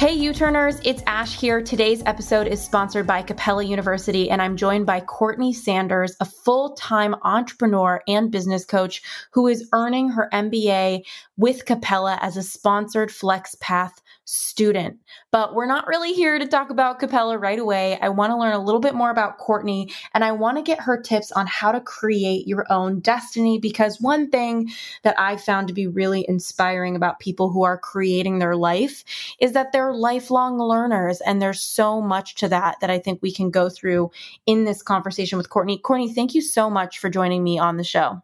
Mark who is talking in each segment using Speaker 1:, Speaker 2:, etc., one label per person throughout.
Speaker 1: Hey, U Turners, it's Ash here. Today's episode is sponsored by Capella University, and I'm joined by Courtney Sanders, a full time entrepreneur and business coach who is earning her MBA with Capella as a sponsored FlexPath student. But we're not really here to talk about Capella right away. I want to learn a little bit more about Courtney, and I want to get her tips on how to create your own destiny because one thing that I found to be really inspiring about people who are creating their life is that they're lifelong learners. And there's so much to that that I think we can go through in this conversation with Courtney. Courtney, thank you so much for joining me on the show.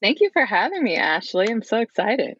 Speaker 2: Thank you for having me, Ashley. I'm so excited.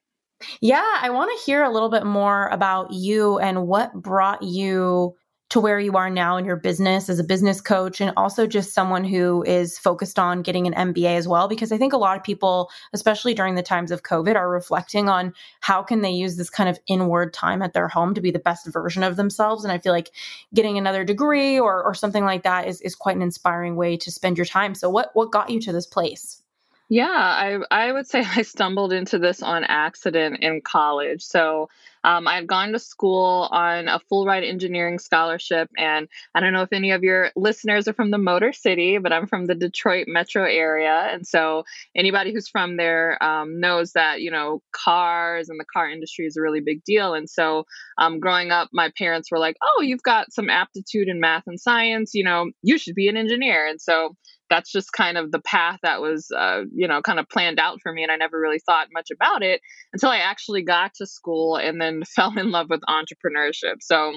Speaker 1: Yeah, I want to hear a little bit more about you and what brought you to where you are now in your business as a business coach and also just someone who is focused on getting an MBA as well because I think a lot of people especially during the times of COVID are reflecting on how can they use this kind of inward time at their home to be the best version of themselves and I feel like getting another degree or or something like that is is quite an inspiring way to spend your time. So what what got you to this place?
Speaker 2: Yeah, I I would say I stumbled into this on accident in college. So um, I've gone to school on a full ride engineering scholarship, and I don't know if any of your listeners are from the Motor City, but I'm from the Detroit metro area, and so anybody who's from there um, knows that you know cars and the car industry is a really big deal. And so um, growing up, my parents were like, "Oh, you've got some aptitude in math and science. You know, you should be an engineer." And so that's just kind of the path that was uh, you know kind of planned out for me and i never really thought much about it until i actually got to school and then fell in love with entrepreneurship so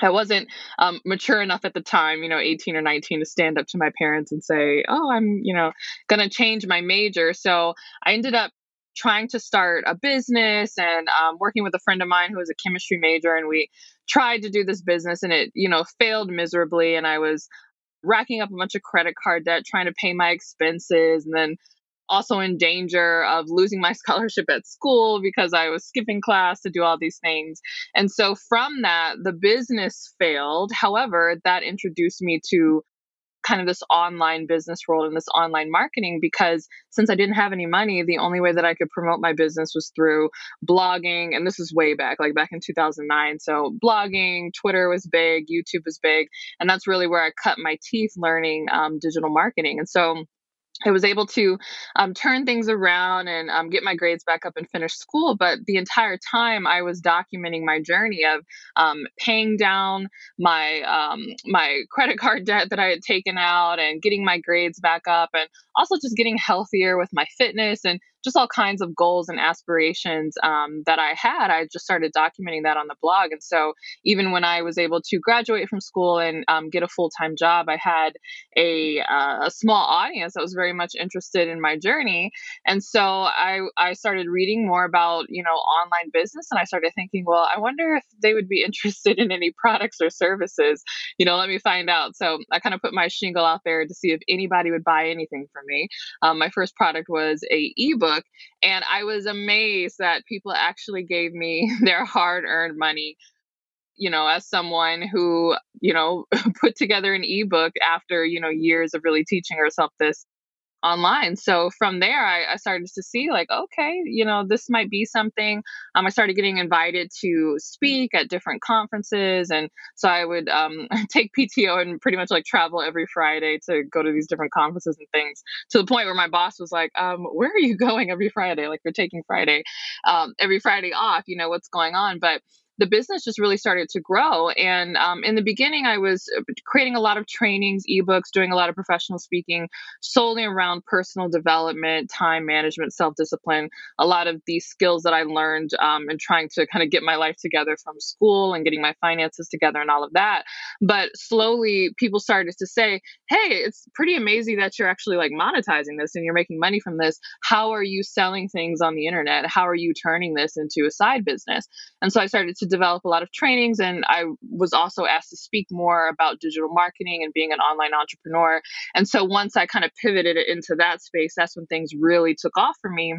Speaker 2: I wasn't um, mature enough at the time, you know, 18 or 19, to stand up to my parents and say, oh, I'm, you know, going to change my major. So I ended up trying to start a business and um, working with a friend of mine who was a chemistry major. And we tried to do this business and it, you know, failed miserably. And I was racking up a bunch of credit card debt, trying to pay my expenses, and then also in danger of losing my scholarship at school because I was skipping class to do all these things. And so from that, the business failed. However, that introduced me to kind of this online business world and this online marketing because since I didn't have any money, the only way that I could promote my business was through blogging. And this is way back, like back in 2009. So blogging, Twitter was big, YouTube was big. And that's really where I cut my teeth learning um, digital marketing. And so I was able to um, turn things around and um, get my grades back up and finish school. But the entire time, I was documenting my journey of um, paying down my um, my credit card debt that I had taken out and getting my grades back up, and also just getting healthier with my fitness and just all kinds of goals and aspirations um, that I had. I just started documenting that on the blog. And so even when I was able to graduate from school and um, get a full time job, I had a, uh, a small audience that was very much interested in my journey. And so I, I started reading more about, you know, online business. And I started thinking, well, I wonder if they would be interested in any products or services. You know, let me find out. So I kind of put my shingle out there to see if anybody would buy anything from me. Um, my first product was a ebook book. And I was amazed that people actually gave me their hard earned money you know, as someone who, you know, put together an ebook after, you know, years of really teaching herself this online. So from there, I, I, started to see like, okay, you know, this might be something. Um, I started getting invited to speak at different conferences, and so I would um, take PTO and pretty much like travel every Friday to go to these different conferences and things. To the point where my boss was like, um, "Where are you going every Friday? Like you're taking Friday, um, every Friday off. You know what's going on?" But the business just really started to grow. And um, in the beginning, I was uh, creating a lot of trainings, ebooks, doing a lot of professional speaking solely around personal development, time management, self discipline, a lot of these skills that I learned um, and trying to kind of get my life together from school and getting my finances together and all of that. But slowly, people started to say, hey, it's pretty amazing that you're actually like monetizing this and you're making money from this. How are you selling things on the internet? How are you turning this into a side business? And so I started to develop a lot of trainings and I was also asked to speak more about digital marketing and being an online entrepreneur. And so once I kind of pivoted into that space, that's when things really took off for me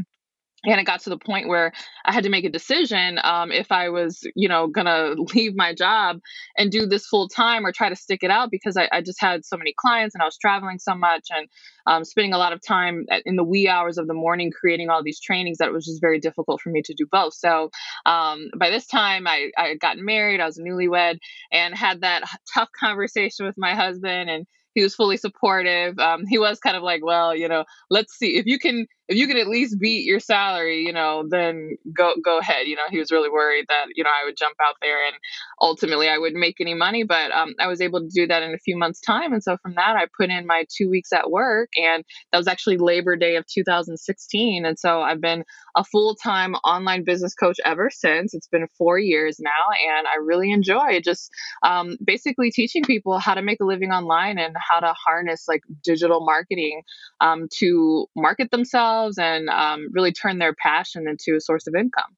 Speaker 2: and it got to the point where I had to make a decision um, if I was, you know, gonna leave my job and do this full time or try to stick it out because I, I, just had so many clients and I was traveling so much and um, spending a lot of time in the wee hours of the morning creating all these trainings that it was just very difficult for me to do both. So um, by this time, I, I had gotten married, I was newlywed, and had that tough conversation with my husband and he was fully supportive. Um, he was kind of like, well, you know, let's see if you can if you can at least beat your salary, you know, then go go ahead. You know, he was really worried that you know I would jump out there and ultimately I wouldn't make any money, but um, I was able to do that in a few months' time. And so from that, I put in my two weeks at work, and that was actually Labor Day of 2016. And so I've been a full time online business coach ever since. It's been four years now, and I really enjoy just um, basically teaching people how to make a living online and how to harness like digital marketing um, to market themselves themselves and um, really turn their passion into a source of income.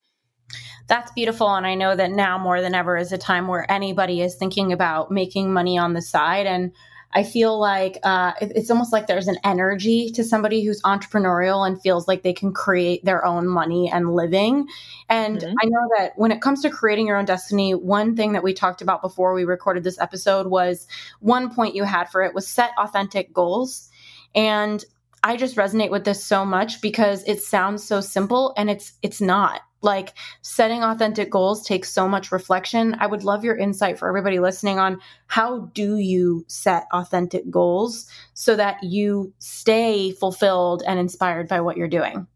Speaker 3: That's beautiful. And I know that now more than ever is a time where anybody is thinking about making money on the side. And I feel like uh, it's almost like there's an energy to somebody who's entrepreneurial and feels like they can create their own money and living. And mm-hmm. I know that when it comes to creating your own destiny, one thing that we talked about before we recorded this episode was one point you had for it was set authentic goals. And I just resonate with this so much because it sounds so simple and it's it's not. Like setting authentic goals takes so much reflection. I would love your insight for everybody listening on how do you set authentic goals so that you stay fulfilled and inspired by what you're doing.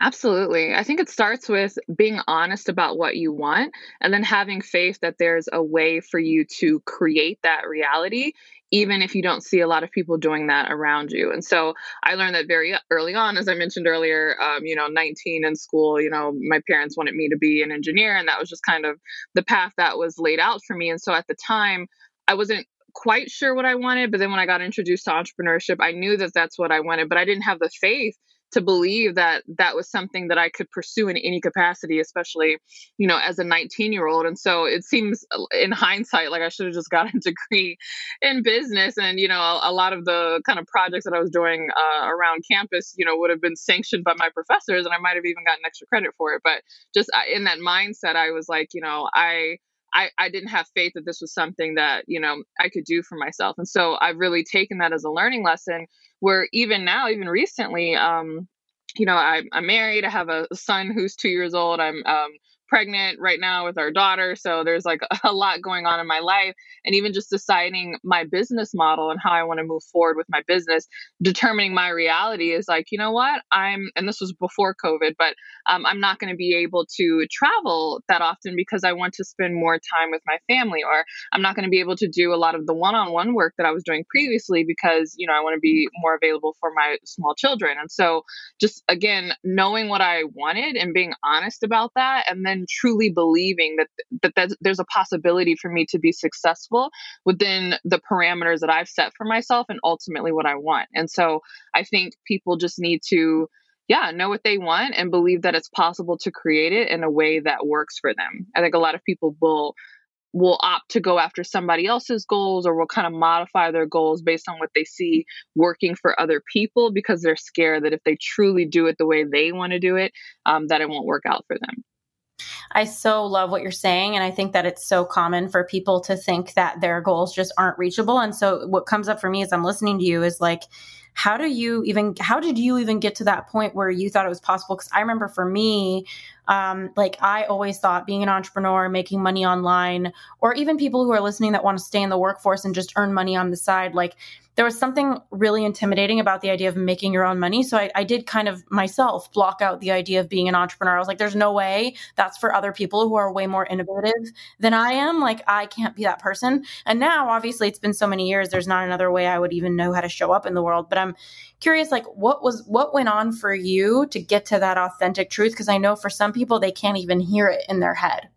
Speaker 2: Absolutely. I think it starts with being honest about what you want and then having faith that there's a way for you to create that reality, even if you don't see a lot of people doing that around you. And so I learned that very early on, as I mentioned earlier, um, you know, 19 in school, you know, my parents wanted me to be an engineer, and that was just kind of the path that was laid out for me. And so at the time, I wasn't quite sure what I wanted, but then when I got introduced to entrepreneurship, I knew that that's what I wanted, but I didn't have the faith to believe that that was something that I could pursue in any capacity, especially, you know, as a 19 year old. And so it seems in hindsight like I should have just got a degree in business. And, you know, a, a lot of the kind of projects that I was doing uh, around campus, you know, would have been sanctioned by my professors and I might have even gotten extra credit for it. But just uh, in that mindset, I was like, you know, I, I, I didn't have faith that this was something that you know I could do for myself, and so I've really taken that as a learning lesson. Where even now, even recently, um, you know, I, I'm married. I have a son who's two years old. I'm um, pregnant right now with our daughter. So there's like a lot going on in my life. And even just deciding my business model and how I want to move forward with my business, determining my reality is like, you know what? I'm, and this was before COVID, but um, I'm not going to be able to travel that often because I want to spend more time with my family, or I'm not going to be able to do a lot of the one on one work that I was doing previously because, you know, I want to be more available for my small children. And so just again, knowing what I wanted and being honest about that, and then truly believing that that there's a possibility for me to be successful within the parameters that I've set for myself and ultimately what I want. And so I think people just need to yeah, know what they want and believe that it's possible to create it in a way that works for them. I think a lot of people will will opt to go after somebody else's goals or will kind of modify their goals based on what they see working for other people because they're scared that if they truly do it the way they want to do it, um, that it won't work out for them.
Speaker 3: I so love what you're saying. And I think that it's so common for people to think that their goals just aren't reachable. And so what comes up for me as I'm listening to you is like, how do you even how did you even get to that point where you thought it was possible because i remember for me um, like i always thought being an entrepreneur making money online or even people who are listening that want to stay in the workforce and just earn money on the side like there was something really intimidating about the idea of making your own money. So I, I, did kind of myself block out the idea of being an entrepreneur. I was like, there's no way that's for other people who are way more innovative than I am. Like, I can't be that person. And now, obviously, it's been so many years, there's not another way I would even know how to show up in the world. But I'm curious, like, what was, what went on for you to get to that authentic truth? Because I know for some people, they can't even hear it in their head.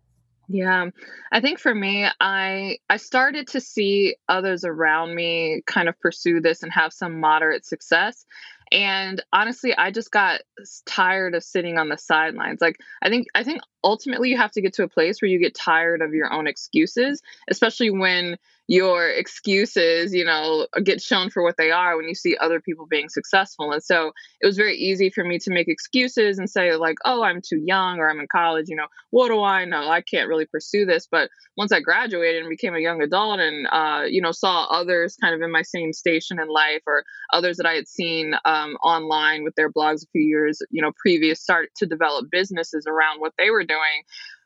Speaker 2: Yeah. I think for me, I I started to see others around me kind of pursue this and have some moderate success. And honestly, I just got tired of sitting on the sidelines. Like I think I think ultimately you have to get to a place where you get tired of your own excuses, especially when your excuses, you know, get shown for what they are when you see other people being successful. And so it was very easy for me to make excuses and say, like, oh, I'm too young or I'm in college, you know, what do I know? I can't really pursue this. But once I graduated and became a young adult and, uh, you know, saw others kind of in my same station in life or others that I had seen um, online with their blogs a few years, you know, previous start to develop businesses around what they were doing.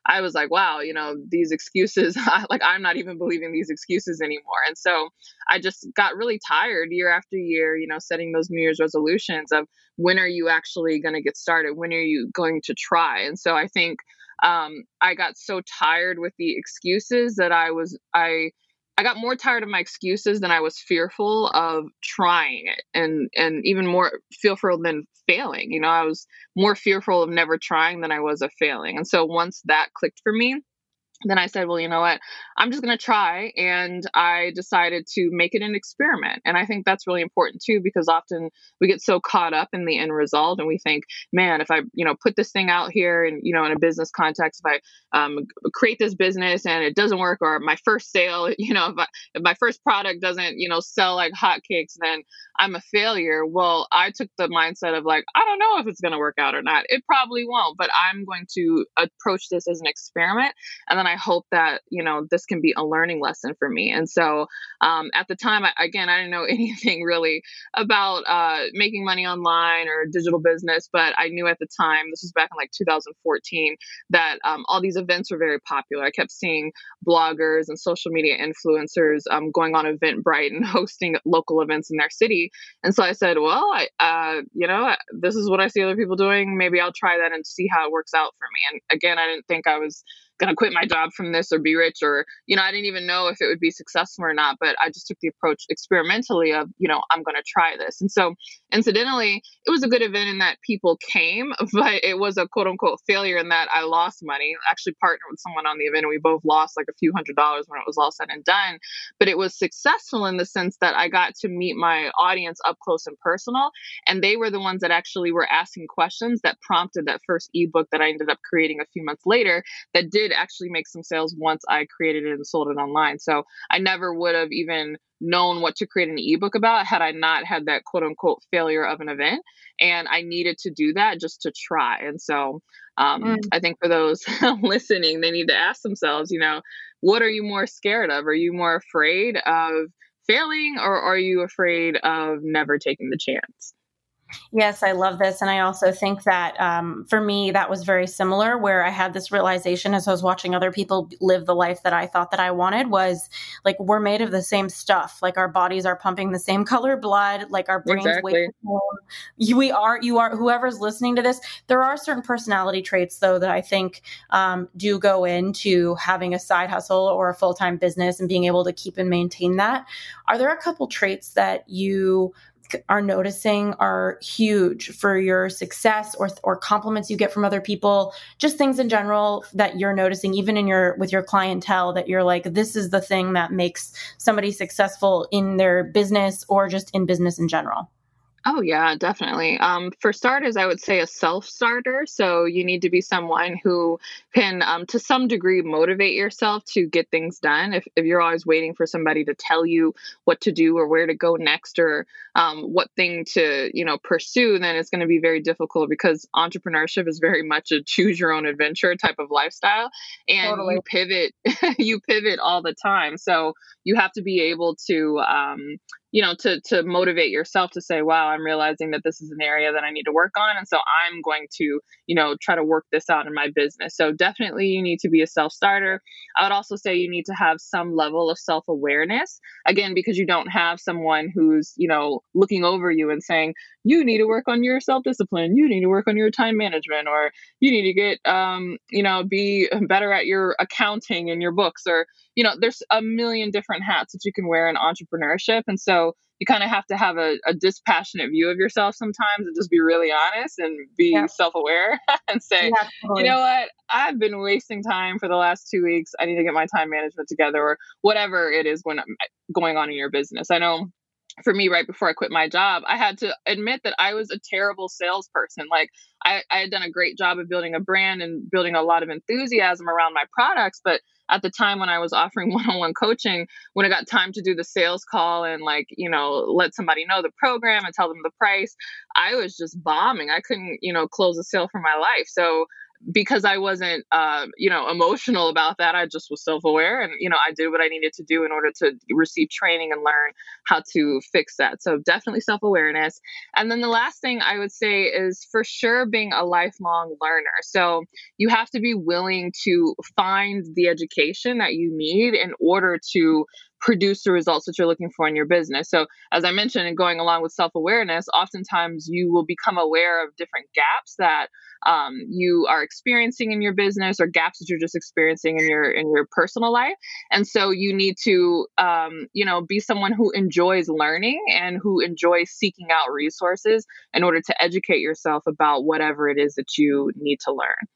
Speaker 2: I was like, wow, you know, these excuses, like I'm not even believing these excuses anymore. And so I just got really tired year after year, you know, setting those New Year's resolutions of when are you actually going to get started? When are you going to try? And so I think um, I got so tired with the excuses that I was, I, I got more tired of my excuses than I was fearful of trying it and and even more fearful than failing. You know, I was more fearful of never trying than I was of failing. And so once that clicked for me, then I said, well, you know what? I'm just going to try. And I decided to make it an experiment. And I think that's really important too, because often we get so caught up in the end result and we think, man, if I, you know, put this thing out here and, you know, in a business context, if I um, create this business and it doesn't work or my first sale, you know, if, I, if my first product doesn't, you know, sell like hotcakes, then I'm a failure. Well, I took the mindset of like, I don't know if it's going to work out or not. It probably won't, but I'm going to approach this as an experiment. And then I hope that, you know, this can be a learning lesson for me. And so um, at the time, I, again, I didn't know anything really about uh, making money online or digital business, but I knew at the time, this was back in like 2014, that um, all these events were very popular. I kept seeing bloggers and social media influencers um, going on Eventbrite and hosting local events in their city. And so I said, well, I, uh, you know, this is what I see other people doing. Maybe I'll try that and see how it works out for me. And again, I didn't think I was going to quit my job from this or be rich or you know i didn't even know if it would be successful or not but i just took the approach experimentally of you know i'm going to try this. And so incidentally it was a good event in that people came but it was a quote unquote failure in that i lost money. I actually partnered with someone on the event and we both lost like a few hundred dollars when it was all said and done. But it was successful in the sense that i got to meet my audience up close and personal and they were the ones that actually were asking questions that prompted that first ebook that i ended up creating a few months later that did did actually make some sales once I created it and sold it online. So I never would have even known what to create an ebook about had I not had that quote unquote failure of an event. And I needed to do that just to try. And so um, mm. I think for those listening, they need to ask themselves, you know, what are you more scared of? Are you more afraid of failing or are you afraid of never taking the chance?
Speaker 3: Yes, I love this. And I also think that um, for me, that was very similar where I had this realization as I was watching other people live the life that I thought that I wanted was like, we're made of the same stuff. Like our bodies are pumping the same color blood, like our brains exactly. We are, you are, whoever's listening to this, there are certain personality traits though that I think um, do go into having a side hustle or a full time business and being able to keep and maintain that. Are there a couple traits that you are noticing are huge for your success or or compliments you get from other people. Just things in general that you're noticing even in your with your clientele that you're like this is the thing that makes somebody successful in their business or just in business in general
Speaker 2: Oh, yeah, definitely. Um, for starters, I would say a self starter. So you need to be someone who can, um, to some degree, motivate yourself to get things done. If, if you're always waiting for somebody to tell you what to do or where to go next or um, what thing to, you know, pursue, then it's going to be very difficult because entrepreneurship is very much a choose your own adventure type of lifestyle. And totally. you pivot, you pivot all the time. So you have to be able to, um, you know to to motivate yourself to say wow i'm realizing that this is an area that i need to work on and so i'm going to you know try to work this out in my business. So definitely you need to be a self starter i would also say you need to have some level of self awareness again because you don't have someone who's you know looking over you and saying you need to work on your self discipline you need to work on your time management or you need to get um you know be better at your accounting and your books or you know there's a million different hats that you can wear in entrepreneurship and so you kind of have to have a, a, dispassionate view of yourself sometimes and just be really honest and be yeah. self-aware and say yeah, totally. you know what i've been wasting time for the last two weeks i need to get my time management together or whatever it is when i'm eh, going on in your business i know for me right before I quit my job, I had to admit that I was a terrible salesperson. Like I, I had done a great job of building a brand and building a lot of enthusiasm around my products, but at the time when I was offering one-on-one coaching, when I got time to do the sales call and like, you know, let somebody know the program and tell them the price, I was just bombing. I couldn't, you know, close a sale for my life. So because I wasn't, uh, you know, emotional about that, I just was self aware and, you know, I did what I needed to do in order to receive training and learn how to fix that. So definitely self awareness. And then the last thing I would say is for sure being a lifelong learner. So you have to be willing to find the education that you need in order to produce the results that you're looking for in your business. So, as I mentioned, and going along with self awareness, oftentimes you will become aware of different gaps that um, you are experiencing in your business or gaps that you're just experiencing in your in your personal life. And so, you need to, um, you know, be someone who enjoys learning and who enjoys seeking out resources in order to educate yourself about whatever it is that you need to learn.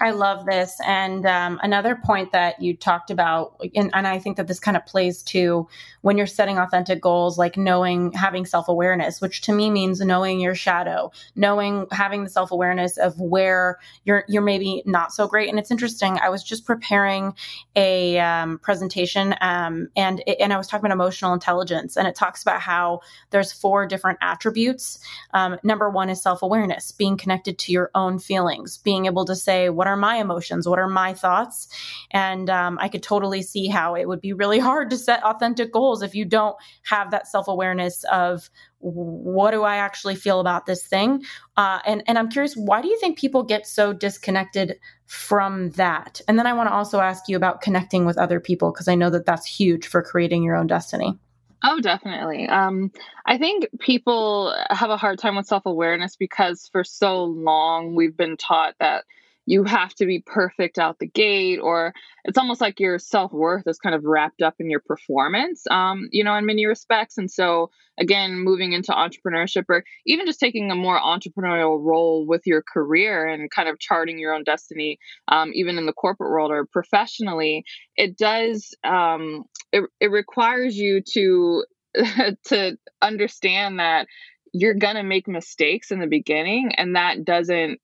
Speaker 3: I love this. And um, another point that you talked about, and, and, I think that this kind of plays to when you're setting authentic goals, like knowing, having self awareness, which to me means knowing your shadow, knowing, having the self awareness of where you're, you're maybe not so great. And it's interesting. I was just preparing a um, presentation, um, and and I was talking about emotional intelligence, and it talks about how there's four different attributes. Um, number one is self awareness, being connected to your own feelings, being able to say what are my emotions? What are my thoughts? And um, I could totally see how it would be really hard to set authentic goals if you don't have that self awareness of what do I actually feel about this thing? Uh, and and I'm curious, why do you think people get so disconnected from that? And then I want to also ask you about connecting with other people because I know that that's huge for creating your own destiny.
Speaker 2: Oh, definitely. Um, I think people have a hard time with self awareness because for so long we've been taught that you have to be perfect out the gate or it's almost like your self-worth is kind of wrapped up in your performance um, you know in many respects. And so again moving into entrepreneurship or even just taking a more entrepreneurial role with your career and kind of charting your own destiny um, even in the corporate world or professionally it does um, it, it requires you to to understand that you're going to make mistakes in the beginning and that doesn't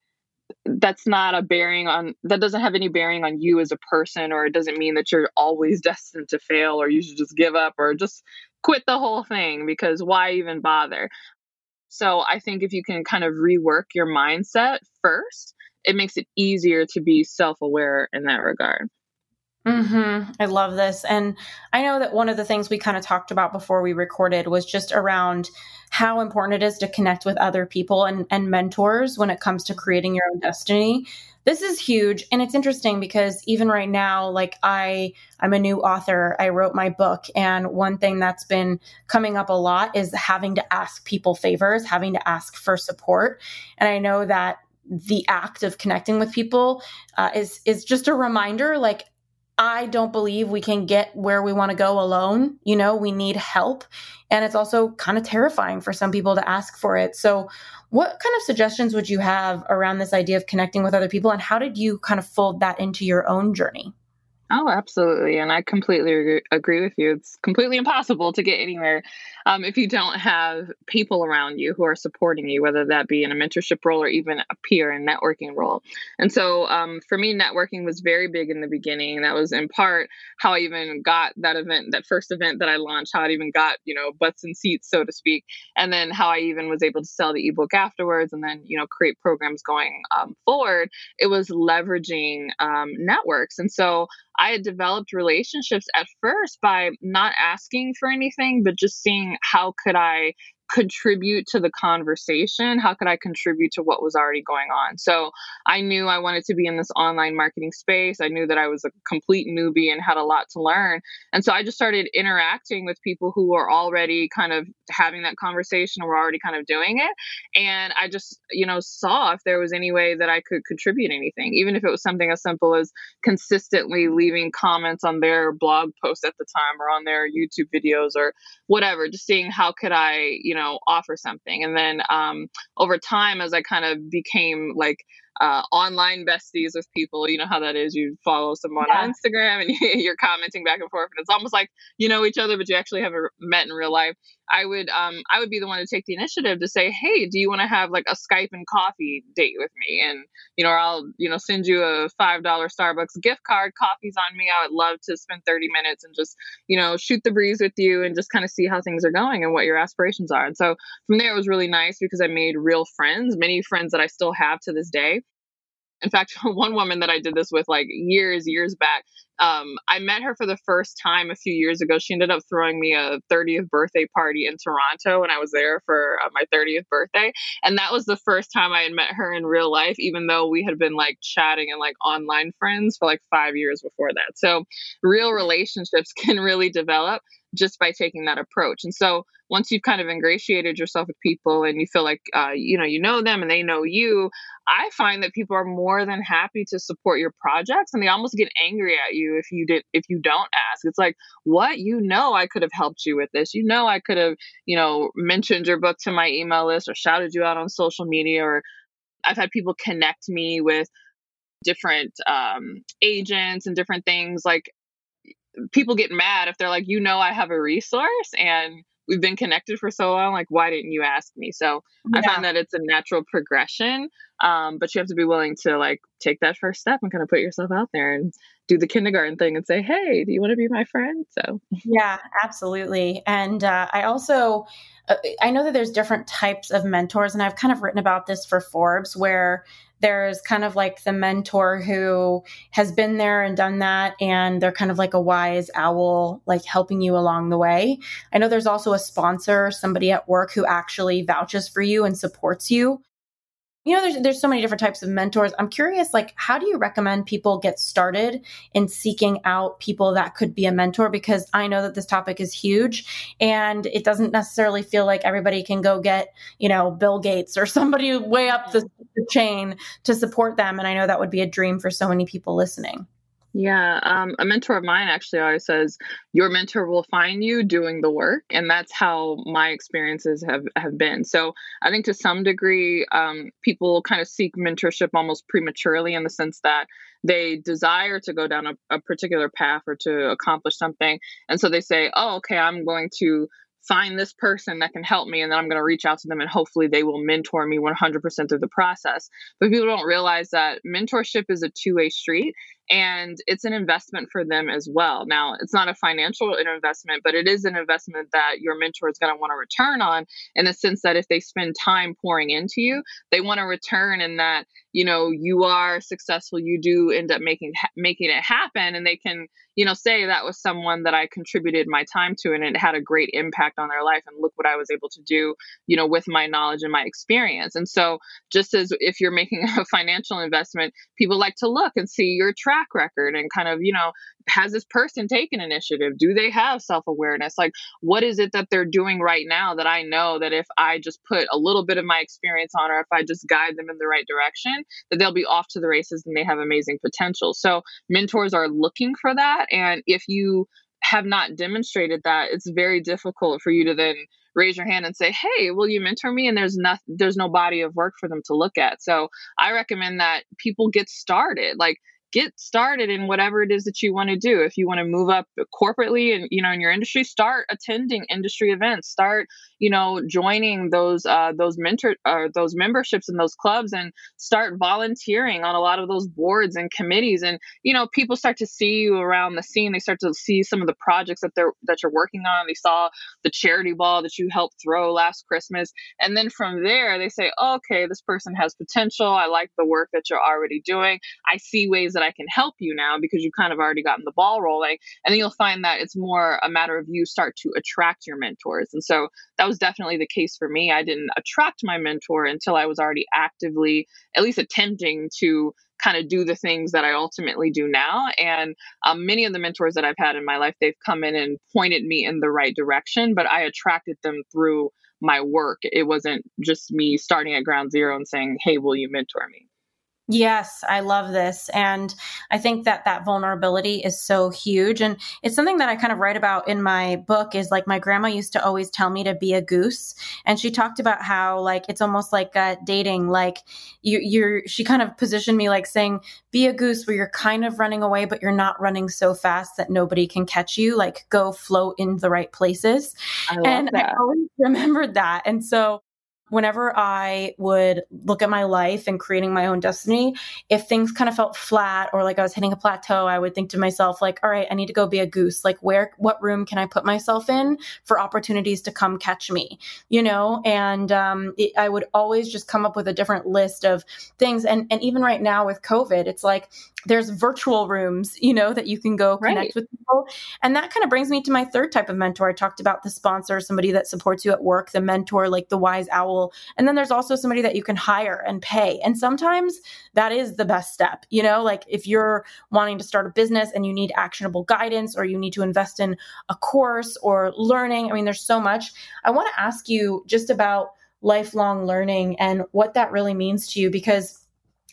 Speaker 2: that's not a bearing on that doesn't have any bearing on you as a person or it doesn't mean that you're always destined to fail or you should just give up or just quit the whole thing because why even bother? So i think if you can kind of rework your mindset first it makes it easier to be self-aware in that regard
Speaker 3: Mm-hmm. I love this. And I know that one of the things we kind of talked about before we recorded was just around how important it is to connect with other people and, and mentors when it comes to creating your own destiny. This is huge. And it's interesting because even right now, like I, I'm a new author. I wrote my book. And one thing that's been coming up a lot is having to ask people favors, having to ask for support. And I know that the act of connecting with people uh, is is just a reminder like I don't believe we can get where we want to go alone. You know, we need help. And it's also kind of terrifying for some people to ask for it. So, what kind of suggestions would you have around this idea of connecting with other people? And how did you kind of fold that into your own journey?
Speaker 2: Oh, absolutely. And I completely agree with you. It's completely impossible to get anywhere um, if you don't have people around you who are supporting you, whether that be in a mentorship role or even a peer and networking role. And so um, for me, networking was very big in the beginning. That was in part how I even got that event, that first event that I launched, how I even got, you know, butts and seats, so to speak. And then how I even was able to sell the ebook afterwards and then, you know, create programs going um, forward. It was leveraging um, networks. And so I had developed relationships at first by not asking for anything, but just seeing how could I contribute to the conversation? How could I contribute to what was already going on? So I knew I wanted to be in this online marketing space. I knew that I was a complete newbie and had a lot to learn. And so I just started interacting with people who were already kind of having that conversation or were already kind of doing it. And I just, you know, saw if there was any way that I could contribute anything, even if it was something as simple as consistently leaving comments on their blog posts at the time or on their YouTube videos or whatever, just seeing how could I, you know, know offer something. And then um, over time as i kind of became like uh, online besties with people. You know how that is. You follow someone yeah. on Instagram and you're commenting back and forth, and it's almost like you know each other, but you actually haven't met in real life. I would um I would be the one to take the initiative to say, hey, do you want to have like a Skype and coffee date with me? And you know, or I'll you know send you a five dollar Starbucks gift card. Coffee's on me. I would love to spend thirty minutes and just you know shoot the breeze with you and just kind of see how things are going and what your aspirations are. And so from there, it was really nice because I made real friends, many friends that I still have to this day. In fact, one woman that I did this with like years, years back, um, I met her for the first time a few years ago. She ended up throwing me a 30th birthday party in Toronto when I was there for uh, my 30th birthday. And that was the first time I had met her in real life, even though we had been like chatting and like online friends for like five years before that. So real relationships can really develop just by taking that approach. And so once you've kind of ingratiated yourself with people and you feel like uh, you know you know them and they know you, I find that people are more than happy to support your projects and they almost get angry at you if you did if you don't ask. It's like, what? You know I could have helped you with this. You know I could have, you know, mentioned your book to my email list or shouted you out on social media or I've had people connect me with different um, agents and different things like people get mad if they're like, you know, I have a resource and we've been connected for so long. Like, why didn't you ask me? So yeah. I find that it's a natural progression. Um, but you have to be willing to like take that first step and kind of put yourself out there and do the kindergarten thing and say, hey, do you want to be my friend? So,
Speaker 3: yeah, absolutely. And uh, I also, uh, I know that there's different types of mentors, and I've kind of written about this for Forbes where there's kind of like the mentor who has been there and done that and they're kind of like a wise owl like helping you along the way i know there's also a sponsor somebody at work who actually vouches for you and supports you you know there's there's so many different types of mentors. I'm curious like how do you recommend people get started in seeking out people that could be a mentor? Because i know that this topic is huge and it doesn't necessarily feel like everybody can go get you know bill gates or somebody way up the, the chain to support them. And i know that would be a dream for so many people listening
Speaker 2: yeah, um, a mentor of mine actually always says your mentor will find you doing the work, and that's how my experiences have have been. So I think to some degree, um, people kind of seek mentorship almost prematurely in the sense that they desire to go down a, a particular path or to accomplish something, and so they say, "Oh, okay, I'm going to." find this person that can help me and then I'm going to reach out to them and hopefully they will mentor me 100% of the process. But people don't realize that mentorship is a two-way street and it's an investment for them as well. Now, it's not a financial investment, but it is an investment that your mentor is going to want to return on in the sense that if they spend time pouring into you, they want to return in that, you know, you are successful, you do end up making making it happen and they can, you know, say that was someone that I contributed my time to and it had a great impact on their life and look what I was able to do, you know, with my knowledge and my experience. And so, just as if you're making a financial investment, people like to look and see your track track record and kind of, you know, has this person taken initiative? Do they have self awareness? Like, what is it that they're doing right now that I know that if I just put a little bit of my experience on, or if I just guide them in the right direction, that they'll be off to the races and they have amazing potential. So, mentors are looking for that. And if you have not demonstrated that, it's very difficult for you to then raise your hand and say, "Hey, will you mentor me?" And there's not there's no body of work for them to look at. So I recommend that people get started. Like get started in whatever it is that you want to do. If you want to move up corporately and you know in your industry, start attending industry events. Start you know joining those uh, those mentor or those memberships and those clubs and start volunteering on a lot of those boards and committees. And you know people start to see you around the scene. They start to see some of the projects that they're that you're working on. They saw the charity ball that you helped throw last Christmas, and then from there they say, oh, okay, this person has potential. I like the work that you're already doing. I see ways that I can help you now because you've kind of already gotten the ball rolling. And then you'll find that it's more a matter of you start to attract your mentors. And so that was definitely the case for me. I didn't attract my mentor until I was already actively, at least attempting to kind of do the things that I ultimately do now. And um, many of the mentors that I've had in my life, they've come in and pointed me in the right direction, but I attracted them through my work. It wasn't just me starting at ground zero and saying, Hey, will you mentor me?
Speaker 3: Yes, I love this. And I think that that vulnerability is so huge. And it's something that I kind of write about in my book is like my grandma used to always tell me to be a goose. And she talked about how like it's almost like uh, dating, like you, you're, she kind of positioned me like saying, be a goose where you're kind of running away, but you're not running so fast that nobody can catch you. Like go float in the right places.
Speaker 2: I
Speaker 3: and
Speaker 2: that.
Speaker 3: I always remembered that. And so whenever I would look at my life and creating my own destiny, if things kind of felt flat or like I was hitting a plateau, I would think to myself, like, all right, I need to go be a goose. Like, where, what room can I put myself in for opportunities to come catch me? You know, and um, it, I would always just come up with a different list of things. And and even right now with COVID, it's like there's virtual rooms, you know, that you can go connect right. with people. And that kind of brings me to my third type of mentor. I talked about the sponsor, somebody that supports you at work, the mentor, like the wise owl. And then there's also somebody that you can hire and pay. And sometimes that is the best step, you know, like if you're wanting to start a business and you need actionable guidance or you need to invest in a course or learning. I mean, there's so much. I want to ask you just about lifelong learning and what that really means to you because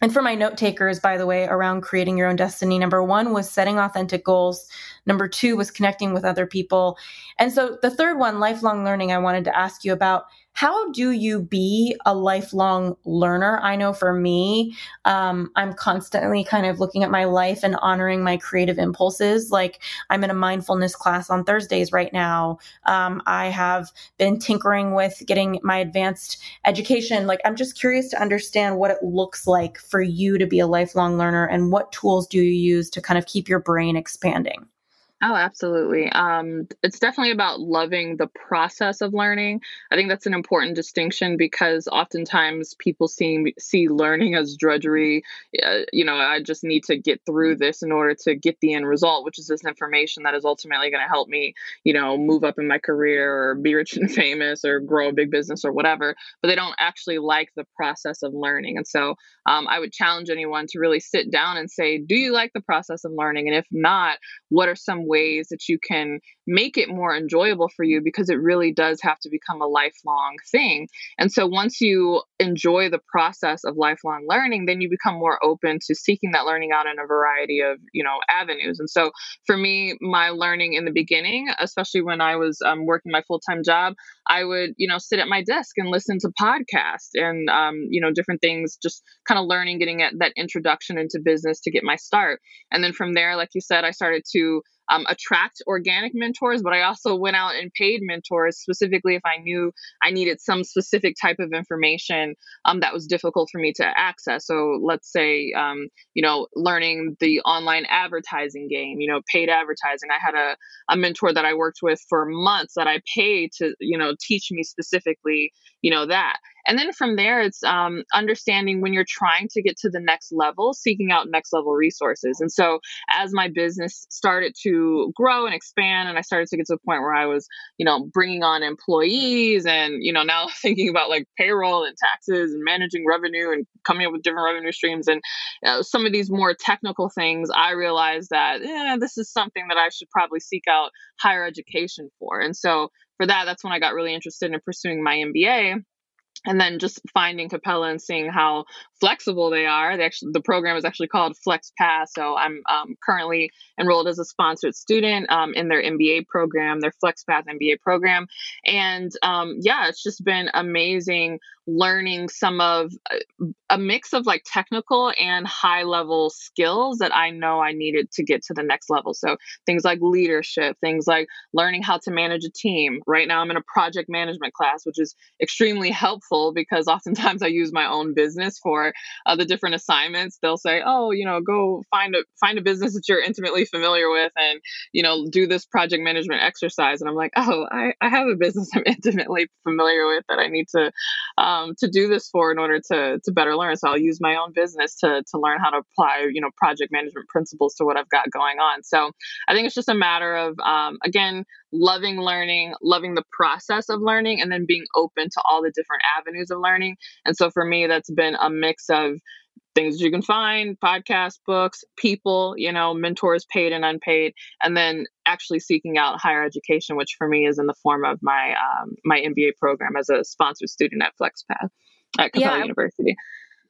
Speaker 3: and for my note takers, by the way, around creating your own destiny, number one was setting authentic goals. Number two was connecting with other people. And so the third one, lifelong learning, I wanted to ask you about how do you be a lifelong learner? I know for me, um, I'm constantly kind of looking at my life and honoring my creative impulses. Like I'm in a mindfulness class on Thursdays right now. Um, I have been tinkering with getting my advanced education. Like I'm just curious to understand what it looks like for you to be a lifelong learner and what tools do you use to kind of keep your brain expanding?
Speaker 2: Oh, absolutely. Um, it's definitely about loving the process of learning. I think that's an important distinction because oftentimes people see see learning as drudgery. Uh, you know, I just need to get through this in order to get the end result, which is this information that is ultimately going to help me, you know, move up in my career or be rich and famous or grow a big business or whatever. But they don't actually like the process of learning. And so um, I would challenge anyone to really sit down and say, do you like the process of learning? And if not, what are some ways that you can make it more enjoyable for you because it really does have to become a lifelong thing. And so once you enjoy the process of lifelong learning, then you become more open to seeking that learning out in a variety of, you know, avenues. And so for me, my learning in the beginning, especially when I was um, working my full-time job, I would, you know, sit at my desk and listen to podcasts and, um, you know, different things, just kind of learning, getting at that introduction into business to get my start. And then from there, like you said, I started to um, attract organic mentors, but I also went out and paid mentors specifically if I knew I needed some specific type of information um, that was difficult for me to access. So let's say, um, you know, learning the online advertising game, you know, paid advertising. I had a, a mentor that I worked with for months that I paid to, you know, teach me specifically, you know, that. And then from there, it's um, understanding when you're trying to get to the next level, seeking out next level resources. And so as my business started to grow and expand, and I started to get to the point where I was, you know, bringing on employees and, you know, now thinking about like payroll and taxes and managing revenue and coming up with different revenue streams and some of these more technical things, I realized that eh, this is something that I should probably seek out higher education for. And so for that, that's when I got really interested in pursuing my MBA and then just finding Capella and seeing how flexible they are. They actually, the program is actually called Flex Path. So I'm um, currently enrolled as a sponsored student um, in their MBA program, their Flex Path MBA program, and um, yeah, it's just been amazing learning some of uh, a mix of like technical and high level skills that I know I needed to get to the next level. So things like leadership, things like learning how to manage a team. Right now, I'm in a project management class, which is extremely helpful because oftentimes I use my own business for uh, the different assignments. They'll say, "Oh, you know, go find a find a business that you're intimately familiar with, and you know, do this project management exercise." And I'm like, "Oh, I, I have a business I'm intimately familiar with that I need to." um, to do this for in order to to better learn. So I'll use my own business to to learn how to apply you know project management principles to what I've got going on. So I think it's just a matter of um, again loving learning, loving the process of learning, and then being open to all the different avenues of learning. And so for me, that's been a mix of things you can find podcasts books people you know mentors paid and unpaid and then actually seeking out higher education which for me is in the form of my um, my mba program as a sponsored student at flexpath at capella yeah, university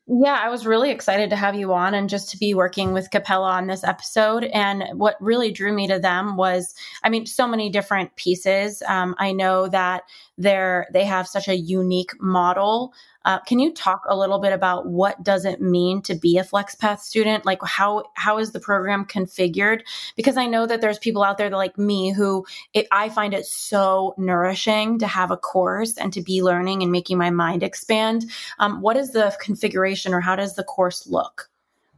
Speaker 3: yeah, I was really excited to have you on and just to be working with Capella on this episode. And what really drew me to them was, I mean, so many different pieces. Um, I know that they're they have such a unique model uh, can you talk a little bit about what does it mean to be a FlexPath student? Like how how is the program configured? Because I know that there's people out there that, like me who it, I find it so nourishing to have a course and to be learning and making my mind expand. Um, what is the configuration or how does the course look?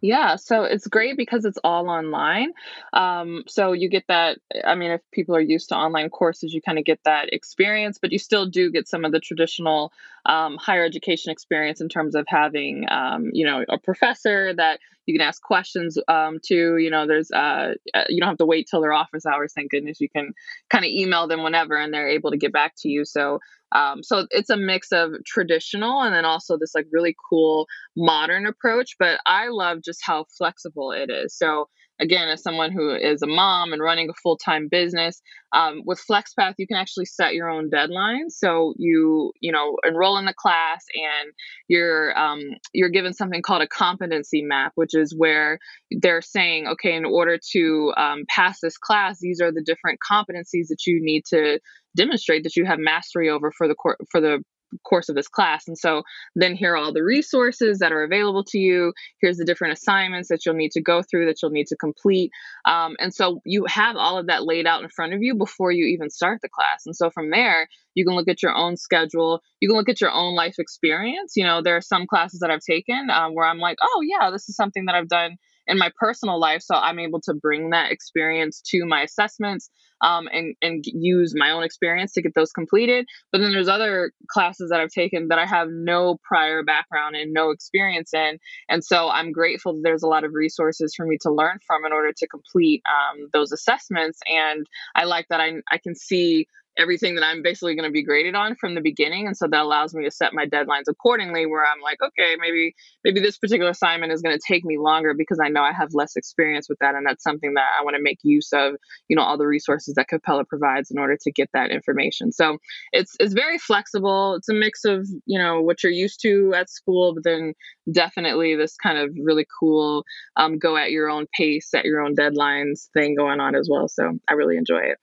Speaker 2: Yeah, so it's great because it's all online. Um, so you get that. I mean, if people are used to online courses, you kind of get that experience, but you still do get some of the traditional um, higher education experience in terms of having, um, you know, a professor that you can ask questions um, to. You know, there's uh, uh, you don't have to wait till their office hours. Thank goodness, you can kind of email them whenever, and they're able to get back to you. So um, so it's a mix of traditional and then also this like really cool modern approach. But I love just how flexible it is. So again, as someone who is a mom and running a full time business, um, with FlexPath, you can actually set your own deadlines. So you, you know, enroll in the class and you're um, you're given something called a competency map, which is where they're saying, okay, in order to um, pass this class, these are the different competencies that you need to demonstrate that you have mastery over for the cor- for the course of this class. And so then here are all the resources that are available to you. Here's the different assignments that you'll need to go through, that you'll need to complete. Um, and so you have all of that laid out in front of you before you even start the class. And so from there, you can look at your own schedule. You can look at your own life experience. You know, there are some classes that I've taken um, where I'm like, oh, yeah, this is something that I've done in my personal life. So I'm able to bring that experience to my assessments um, and, and use my own experience to get those completed. But then there's other classes that I've taken that I have no prior background and no experience in. And so I'm grateful that there's a lot of resources for me to learn from in order to complete um, those assessments. And I like that I, I can see everything that I'm basically going to be graded on from the beginning. And so that allows me to set my deadlines accordingly where I'm like, okay, maybe maybe this particular assignment is going to take me longer because I know I have less experience with that and that's something that I want to make use of, you know, all the resources that Capella provides in order to get that information. So it's it's very flexible. It's a mix of, you know, what you're used to at school, but then definitely this kind of really cool um, go at your own pace, at your own deadlines thing going on as well. So I really enjoy it.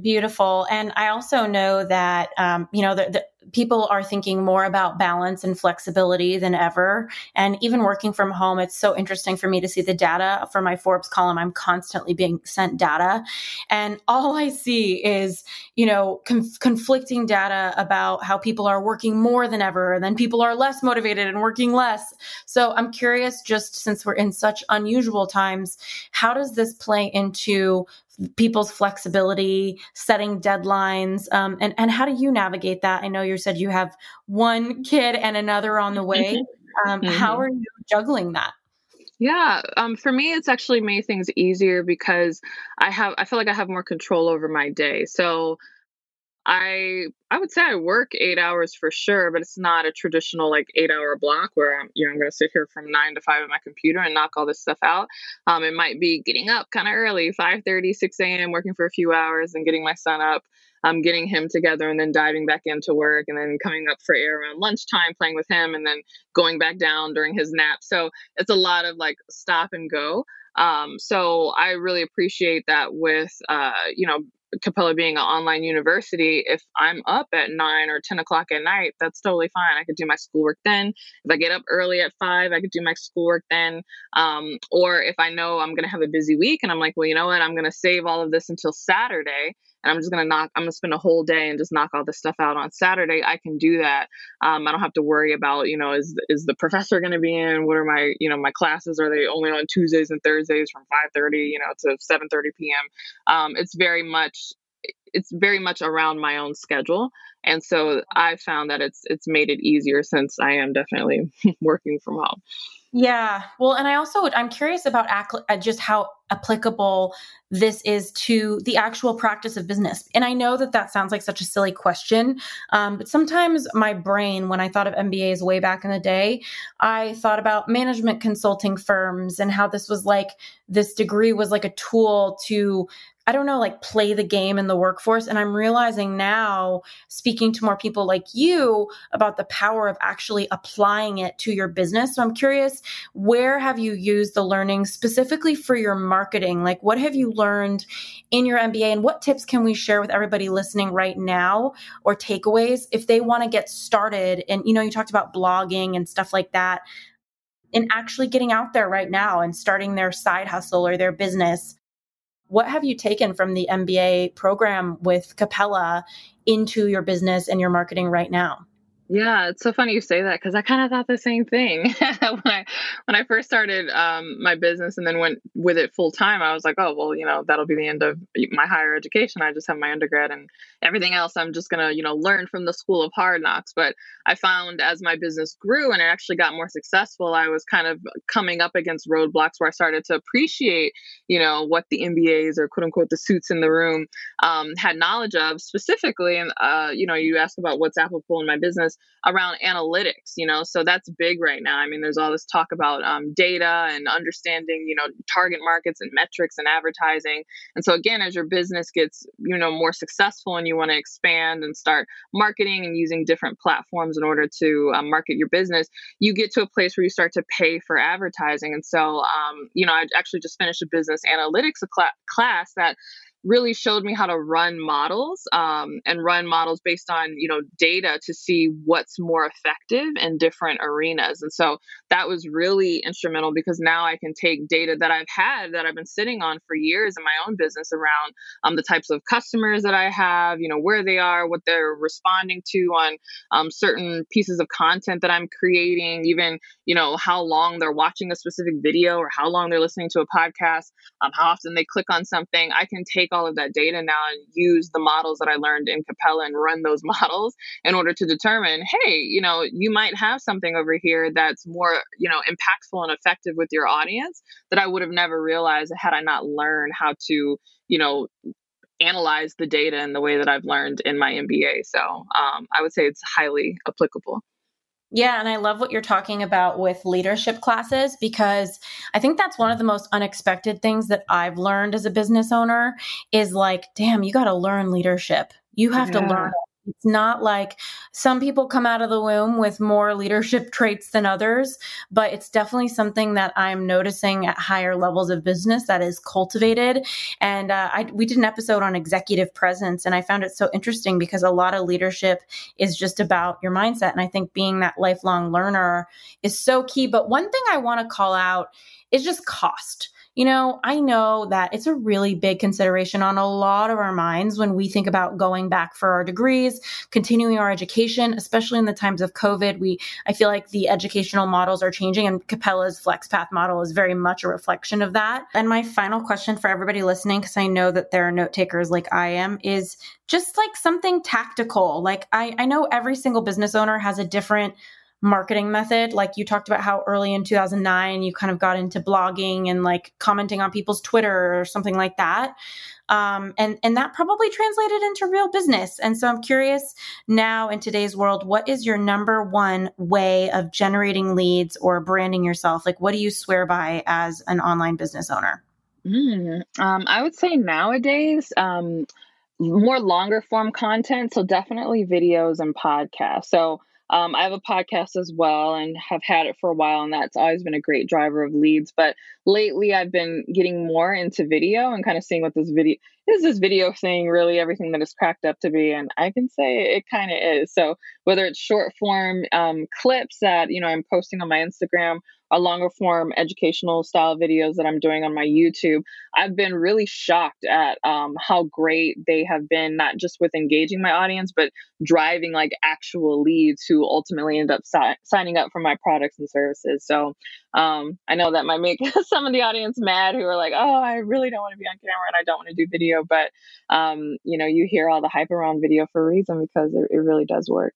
Speaker 3: Beautiful. And I also know that, um, you know, the, people are thinking more about balance and flexibility than ever. And even working from home, it's so interesting for me to see the data for my Forbes column. I'm constantly being sent data. And all I see is, you know, conf- conflicting data about how people are working more than ever, and then people are less motivated and working less. So I'm curious, just since we're in such unusual times, how does this play into people's flexibility, setting deadlines, um, and and how do you navigate that? I know you said you have one kid and another on the way. Um, mm-hmm. How are you juggling that?
Speaker 2: Yeah, um, for me, it's actually made things easier because I have I feel like I have more control over my day. So I I would say I work eight hours for sure, but it's not a traditional like eight hour block where I'm you know I'm going to sit here from nine to five at my computer and knock all this stuff out. Um, it might be getting up kind of early, 5:30, 6 a.m., working for a few hours, and getting my son up, um, getting him together, and then diving back into work, and then coming up for air around lunchtime, playing with him, and then going back down during his nap. So it's a lot of like stop and go. Um, so I really appreciate that with, uh, you know, Capella being an online university, if I'm up at nine or 10 o'clock at night, that's totally fine. I could do my schoolwork then. If I get up early at five, I could do my schoolwork then. Um, or if I know I'm going to have a busy week and I'm like, well, you know what? I'm going to save all of this until Saturday and I'm just gonna knock. I'm gonna spend a whole day and just knock all this stuff out on Saturday. I can do that. Um, I don't have to worry about you know is is the professor gonna be in? What are my you know my classes? Are they only on Tuesdays and Thursdays from 5:30 you know to 7:30 p.m. Um, it's very much it's very much around my own schedule and so i found that it's it's made it easier since i am definitely working from home
Speaker 3: yeah. Well, and I also I'm curious about uh, just how applicable this is to the actual practice of business. And I know that that sounds like such a silly question, um, but sometimes my brain, when I thought of MBAs way back in the day, I thought about management consulting firms and how this was like this degree was like a tool to I don't know, like play the game in the workforce. And I'm realizing now, speaking to more people like you about the power of actually applying it to your business. So I'm curious, where have you used the learning specifically for your marketing? Like, what have you learned in your MBA? And what tips can we share with everybody listening right now or takeaways if they want to get started? And, you know, you talked about blogging and stuff like that. And actually getting out there right now and starting their side hustle or their business what have you taken from the MBA program with Capella into your business and your marketing right now?
Speaker 2: Yeah, it's so funny you say that because I kind of thought the same thing when I when I first started um, my business and then went with it full time. I was like, oh well, you know, that'll be the end of my higher education. I just have my undergrad and everything else. I'm just gonna you know learn from the school of hard knocks. But I found as my business grew and it actually got more successful, I was kind of coming up against roadblocks where I started to appreciate you know what the MBAs or quote unquote the suits in the room um, had knowledge of specifically. And uh, you know, you asked about what's applicable in my business around analytics you know so that's big right now. I mean there's all this talk about um, data and understanding you know target markets and metrics and advertising. And so again as your business gets you know more successful and you want to expand and start marketing and using different platforms in order to um, market your business you get to a place where you start to pay for advertising. And so um, you know i actually just finished a business analytics class that really showed me how to run models um, and run models based on you know data to see what's more effective in different arenas. And so that was really instrumental because now i can take data that i've had that i've been sitting on for years in my own business around um, the types of customers that i have you know where they are what they're responding to on um, certain pieces of content that i'm creating even you know how long they're watching a specific video or how long they're listening to a podcast um, how often they click on something i can take all of that data now and use the models that I learned in Capella and run those models in order to determine, hey, you know, you might have something over here that's more, you know, impactful and effective with your audience that I would have never realized had I not learned how to, you know, analyze the data in the way that I've learned in my MBA. So um, I would say it's highly applicable.
Speaker 3: Yeah, and I love what you're talking about with leadership classes because I think that's one of the most unexpected things that I've learned as a business owner is like, damn, you got to learn leadership. You have yeah. to learn it's not like some people come out of the womb with more leadership traits than others, but it's definitely something that I'm noticing at higher levels of business that is cultivated. And uh, I, we did an episode on executive presence, and I found it so interesting because a lot of leadership is just about your mindset. And I think being that lifelong learner is so key. But one thing I want to call out is just cost you know, I know that it's a really big consideration on a lot of our minds when we think about going back for our degrees, continuing our education, especially in the times of COVID. We, I feel like the educational models are changing and Capella's FlexPath model is very much a reflection of that. And my final question for everybody listening, because I know that there are note takers like I am, is just like something tactical. Like I, I know every single business owner has a different marketing method. Like you talked about how early in 2009 you kind of got into blogging and like commenting on people's Twitter or something like that. Um, and and that probably translated into real business. And so I'm curious now in today's world, what is your number one way of generating leads or branding yourself? Like, what do you swear by as an online business owner?
Speaker 2: Mm, um, I would say nowadays. Um, more longer form content so definitely videos and podcasts so um, I have a podcast as well and have had it for a while, and that's always been a great driver of leads. But lately, I've been getting more into video and kind of seeing what this video is. This video thing really everything that it's cracked up to be, and I can say it kind of is. So whether it's short form um, clips that you know I'm posting on my Instagram or longer form educational style videos that I'm doing on my YouTube, I've been really shocked at um, how great they have been, not just with engaging my audience, but driving like actual leads who ultimately end up si- signing up for my products and services. So um, I know that might make some of the audience mad who are like, oh, I really don't want to be on camera and I don't want to do video but um, you know, you hear all the hype around video for a reason because it, it really does work.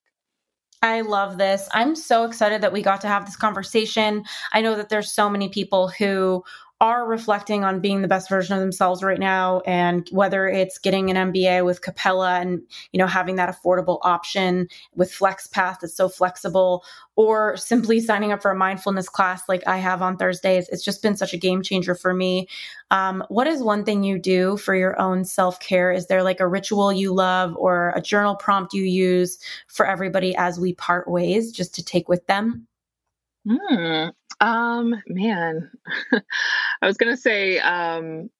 Speaker 3: I love this. I'm so excited that we got to have this conversation. I know that there's so many people who are reflecting on being the best version of themselves right now and whether it's getting an MBA with Capella and you know having that affordable option with FlexPath that's so flexible or simply signing up for a mindfulness class like I have on Thursdays it's just been such a game changer for me. Um, what is one thing you do for your own self-care? Is there like a ritual you love or a journal prompt you use for everybody as we part ways just to take with them
Speaker 2: Hmm. Um, man, I was gonna say, um,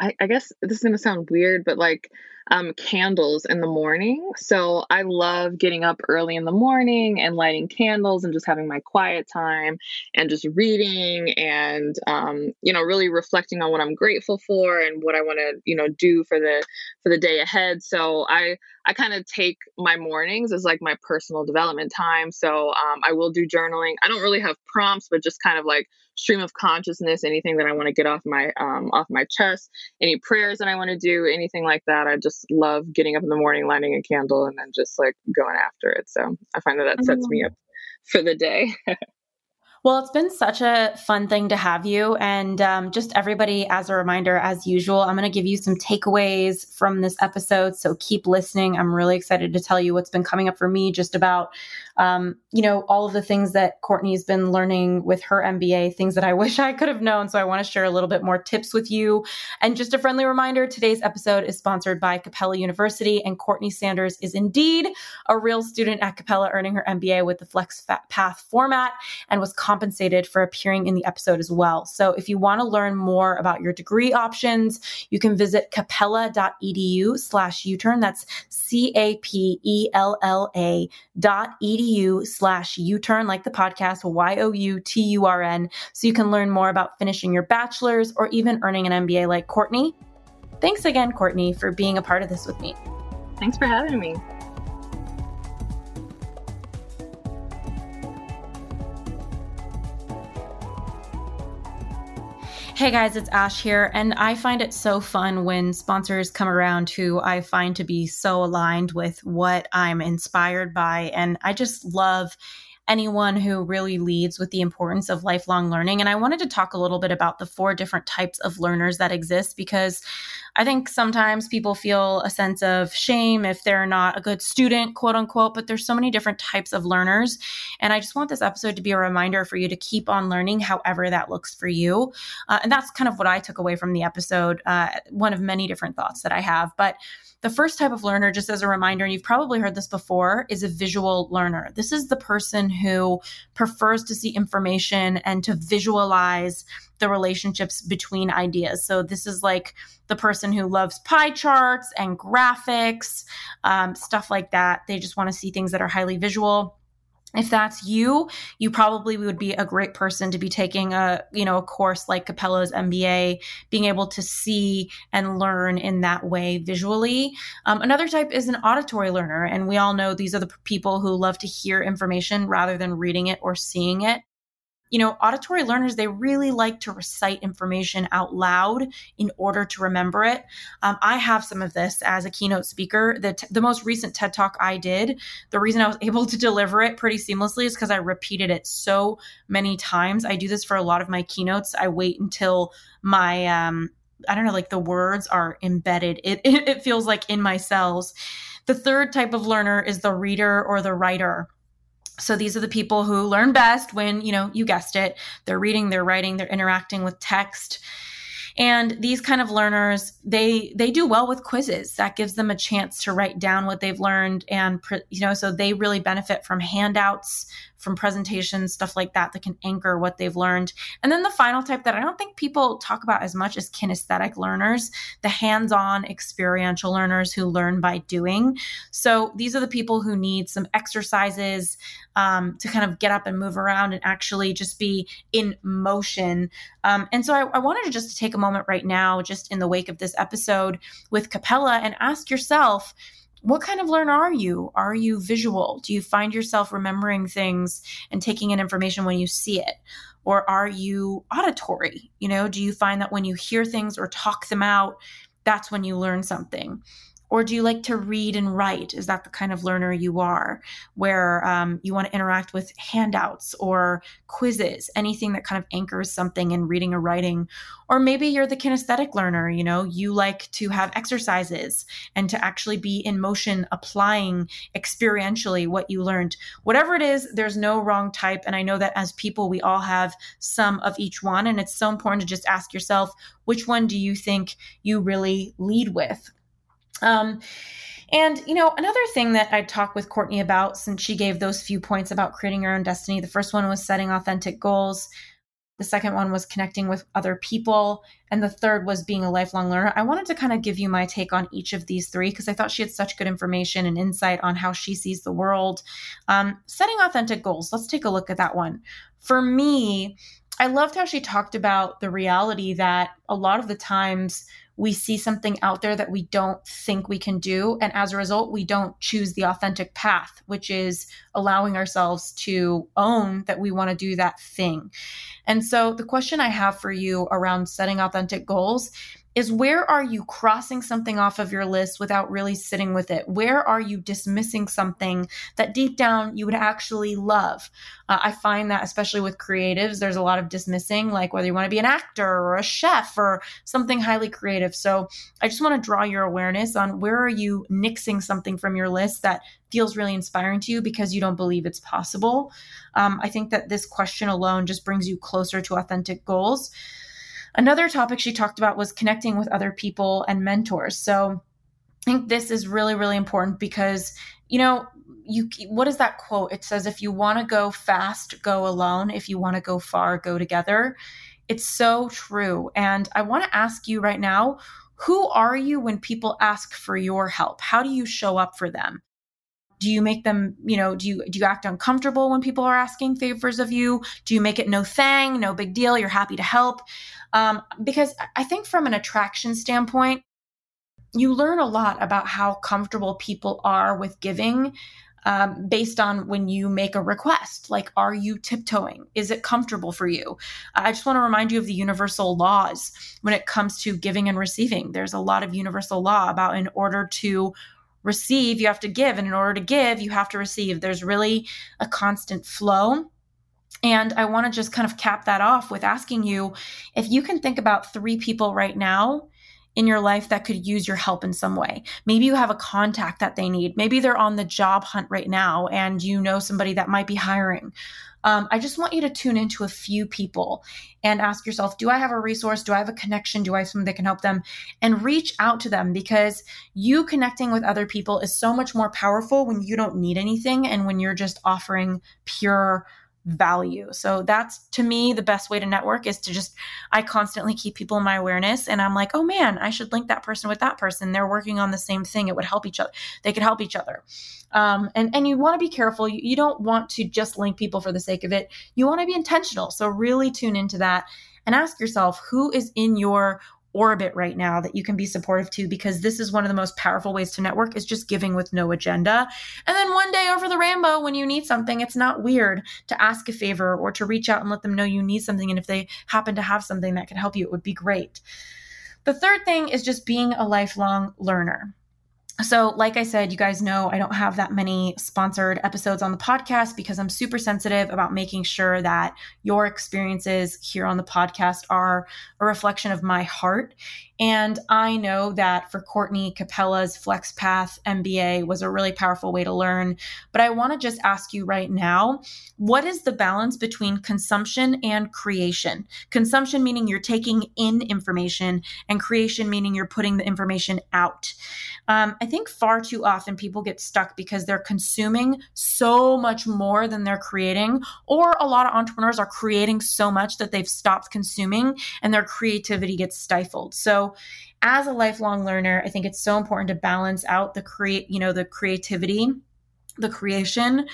Speaker 2: I, I guess this is gonna sound weird, but like um, candles in the morning. So I love getting up early in the morning and lighting candles and just having my quiet time and just reading and um, you know really reflecting on what I'm grateful for and what I want to you know do for the for the day ahead. So I I kind of take my mornings as like my personal development time. So um, I will do journaling. I don't really have prompts, but just kind of like stream of consciousness, anything that I want to get off my um, off my chest, any prayers that I want to do, anything like that. I just love getting up in the morning, lighting a candle, and then just like going after it. So I find that that sets me mm. up for the day.
Speaker 3: Well, it's been such a fun thing to have you. And um, just everybody, as a reminder, as usual, I'm going to give you some takeaways from this episode. So keep listening. I'm really excited to tell you what's been coming up for me just about um, you know, all of the things that Courtney's been learning with her MBA, things that I wish I could have known. So I want to share a little bit more tips with you. And just a friendly reminder today's episode is sponsored by Capella University, and Courtney Sanders is indeed a real student at Capella, earning her MBA with the Flex Path format and was compensated for appearing in the episode as well. So if you want to learn more about your degree options, you can visit capella.edu slash U-turn. That's C-A-P-E-L-L-A dot edu slash U-turn, like the podcast, Y-O-U-T-U-R-N, so you can learn more about finishing your bachelor's or even earning an MBA like Courtney. Thanks again, Courtney, for being a part of this with me.
Speaker 2: Thanks for having me.
Speaker 3: Hey guys, it's Ash here, and I find it so fun when sponsors come around who I find to be so aligned with what I'm inspired by. And I just love anyone who really leads with the importance of lifelong learning. And I wanted to talk a little bit about the four different types of learners that exist because I think sometimes people feel a sense of shame if they're not a good student, quote unquote, but there's so many different types of learners. And I just want this episode to be a reminder for you to keep on learning however that looks for you. Uh, and that's kind of what I took away from the episode, uh, one of many different thoughts that I have. But the first type of learner, just as a reminder, and you've probably heard this before, is a visual learner. This is the person who prefers to see information and to visualize the relationships between ideas. So this is like the person who loves pie charts and graphics, um, stuff like that. They just want to see things that are highly visual if that's you you probably would be a great person to be taking a you know a course like capella's mba being able to see and learn in that way visually um, another type is an auditory learner and we all know these are the people who love to hear information rather than reading it or seeing it you know, auditory learners, they really like to recite information out loud in order to remember it. Um, I have some of this as a keynote speaker. The, t- the most recent TED talk I did, the reason I was able to deliver it pretty seamlessly is because I repeated it so many times. I do this for a lot of my keynotes. I wait until my, um, I don't know, like the words are embedded. It, it, it feels like in my cells. The third type of learner is the reader or the writer. So these are the people who learn best when, you know, you guessed it, they're reading, they're writing, they're interacting with text. And these kind of learners, they they do well with quizzes. That gives them a chance to write down what they've learned and you know, so they really benefit from handouts, from presentations, stuff like that, that can anchor what they've learned. And then the final type that I don't think people talk about as much is kinesthetic learners, the hands on experiential learners who learn by doing. So these are the people who need some exercises um, to kind of get up and move around and actually just be in motion. Um, and so I, I wanted to just take a moment right now, just in the wake of this episode with Capella, and ask yourself, what kind of learner are you? Are you visual? Do you find yourself remembering things and taking in information when you see it? Or are you auditory? You know, do you find that when you hear things or talk them out, that's when you learn something? Or do you like to read and write? Is that the kind of learner you are, where um, you want to interact with handouts or quizzes, anything that kind of anchors something in reading or writing? Or maybe you're the kinesthetic learner, you know, you like to have exercises and to actually be in motion, applying experientially what you learned. Whatever it is, there's no wrong type. And I know that as people, we all have some of each one. And it's so important to just ask yourself, which one do you think you really lead with? Um, and, you know, another thing that I talked with Courtney about since she gave those few points about creating your own destiny, the first one was setting authentic goals. The second one was connecting with other people. And the third was being a lifelong learner. I wanted to kind of give you my take on each of these three because I thought she had such good information and insight on how she sees the world. Um, setting authentic goals, let's take a look at that one. For me, I loved how she talked about the reality that a lot of the times we see something out there that we don't think we can do. And as a result, we don't choose the authentic path, which is allowing ourselves to own that we want to do that thing. And so, the question I have for you around setting authentic goals is where are you crossing something off of your list without really sitting with it? Where are you dismissing something that deep down you would actually love? Uh, I find that, especially with creatives, there's a lot of dismissing, like whether you want to be an actor or a chef or something highly creative. So I just want to draw your awareness on where are you nixing something from your list that feels really inspiring to you because you don't believe it's possible. Um, I think that this question alone just brings you closer to authentic goals. Another topic she talked about was connecting with other people and mentors. So I think this is really, really important because, you know, you what is that quote? It says if you want to go fast, go alone. If you want to go far, go together. It's so true. And I want to ask you right now, who are you when people ask for your help? How do you show up for them? Do you make them you know do you do you act uncomfortable when people are asking favors of you do you make it no thing no big deal you're happy to help um, because i think from an attraction standpoint you learn a lot about how comfortable people are with giving um, based on when you make a request. Like, are you tiptoeing? Is it comfortable for you? I just want to remind you of the universal laws when it comes to giving and receiving. There's a lot of universal law about in order to receive, you have to give. And in order to give, you have to receive. There's really a constant flow. And I want to just kind of cap that off with asking you if you can think about three people right now in your life that could use your help in some way. Maybe you have a contact that they need. Maybe they're on the job hunt right now and you know somebody that might be hiring. Um, I just want you to tune into a few people and ask yourself Do I have a resource? Do I have a connection? Do I have something that can help them? And reach out to them because you connecting with other people is so much more powerful when you don't need anything and when you're just offering pure value. So that's to me the best way to network is to just I constantly keep people in my awareness and I'm like, "Oh man, I should link that person with that person. They're working on the same thing. It would help each other. They could help each other." Um, and and you want to be careful. You, you don't want to just link people for the sake of it. You want to be intentional. So really tune into that and ask yourself who is in your orbit right now that you can be supportive to because this is one of the most powerful ways to network is just giving with no agenda. And then one day over the rainbow when you need something, it's not weird to ask a favor or to reach out and let them know you need something and if they happen to have something that can help you, it would be great. The third thing is just being a lifelong learner. So, like I said, you guys know I don't have that many sponsored episodes on the podcast because I'm super sensitive about making sure that your experiences here on the podcast are a reflection of my heart and I know that for Courtney Capella's FlexPath MBA was a really powerful way to learn. But I want to just ask you right now what is the balance between consumption and creation? Consumption meaning you're taking in information, and creation meaning you're putting the information out. Um, I think far too often people get stuck because they're consuming so much more than they're creating, or a lot of entrepreneurs are creating so much that they've stopped consuming and their creativity gets stifled. So, as a lifelong learner, I think it's so important to balance out the create, you know, the creativity, the creation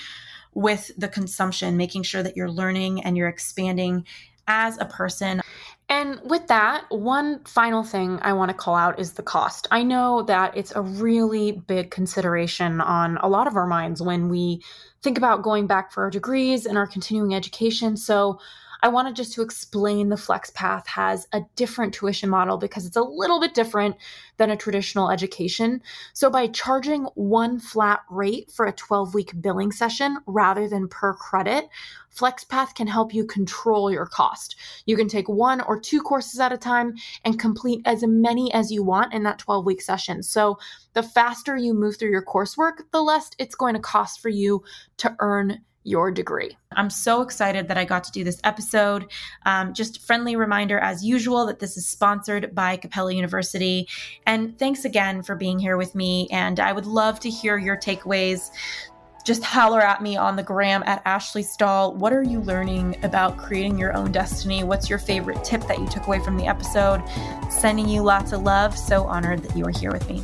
Speaker 3: with the consumption, making sure that you're learning and you're expanding as a person. And with that, one final thing I want to call out is the cost. I know that it's a really big consideration on a lot of our minds when we think about going back for our degrees and our continuing education. So I wanted just to explain the FlexPath has a different tuition model because it's a little bit different than a traditional education. So, by charging one flat rate for a 12 week billing session rather than per credit, FlexPath can help you control your cost. You can take one or two courses at a time and complete as many as you want in that 12 week session. So, the faster you move through your coursework, the less it's going to cost for you to earn your degree. I'm so excited that I got to do this episode. Um, just friendly reminder, as usual, that this is sponsored by Capella University. And thanks again for being here with me. And I would love to hear your takeaways. Just holler at me on the gram at Ashley Stahl. What are you learning about creating your own destiny? What's your favorite tip that you took away from the episode? Sending you lots of love. So honored that you are here with me.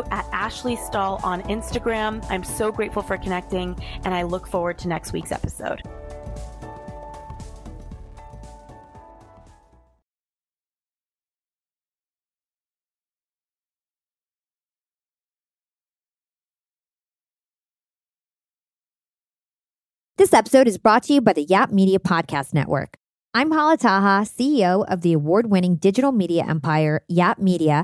Speaker 3: at Ashley Stahl on Instagram. I'm so grateful for connecting, and I look forward to next week's episode.
Speaker 4: This episode is brought to you by the Yap Media Podcast Network. I'm Hala Taha, CEO of the award winning digital media empire, Yap Media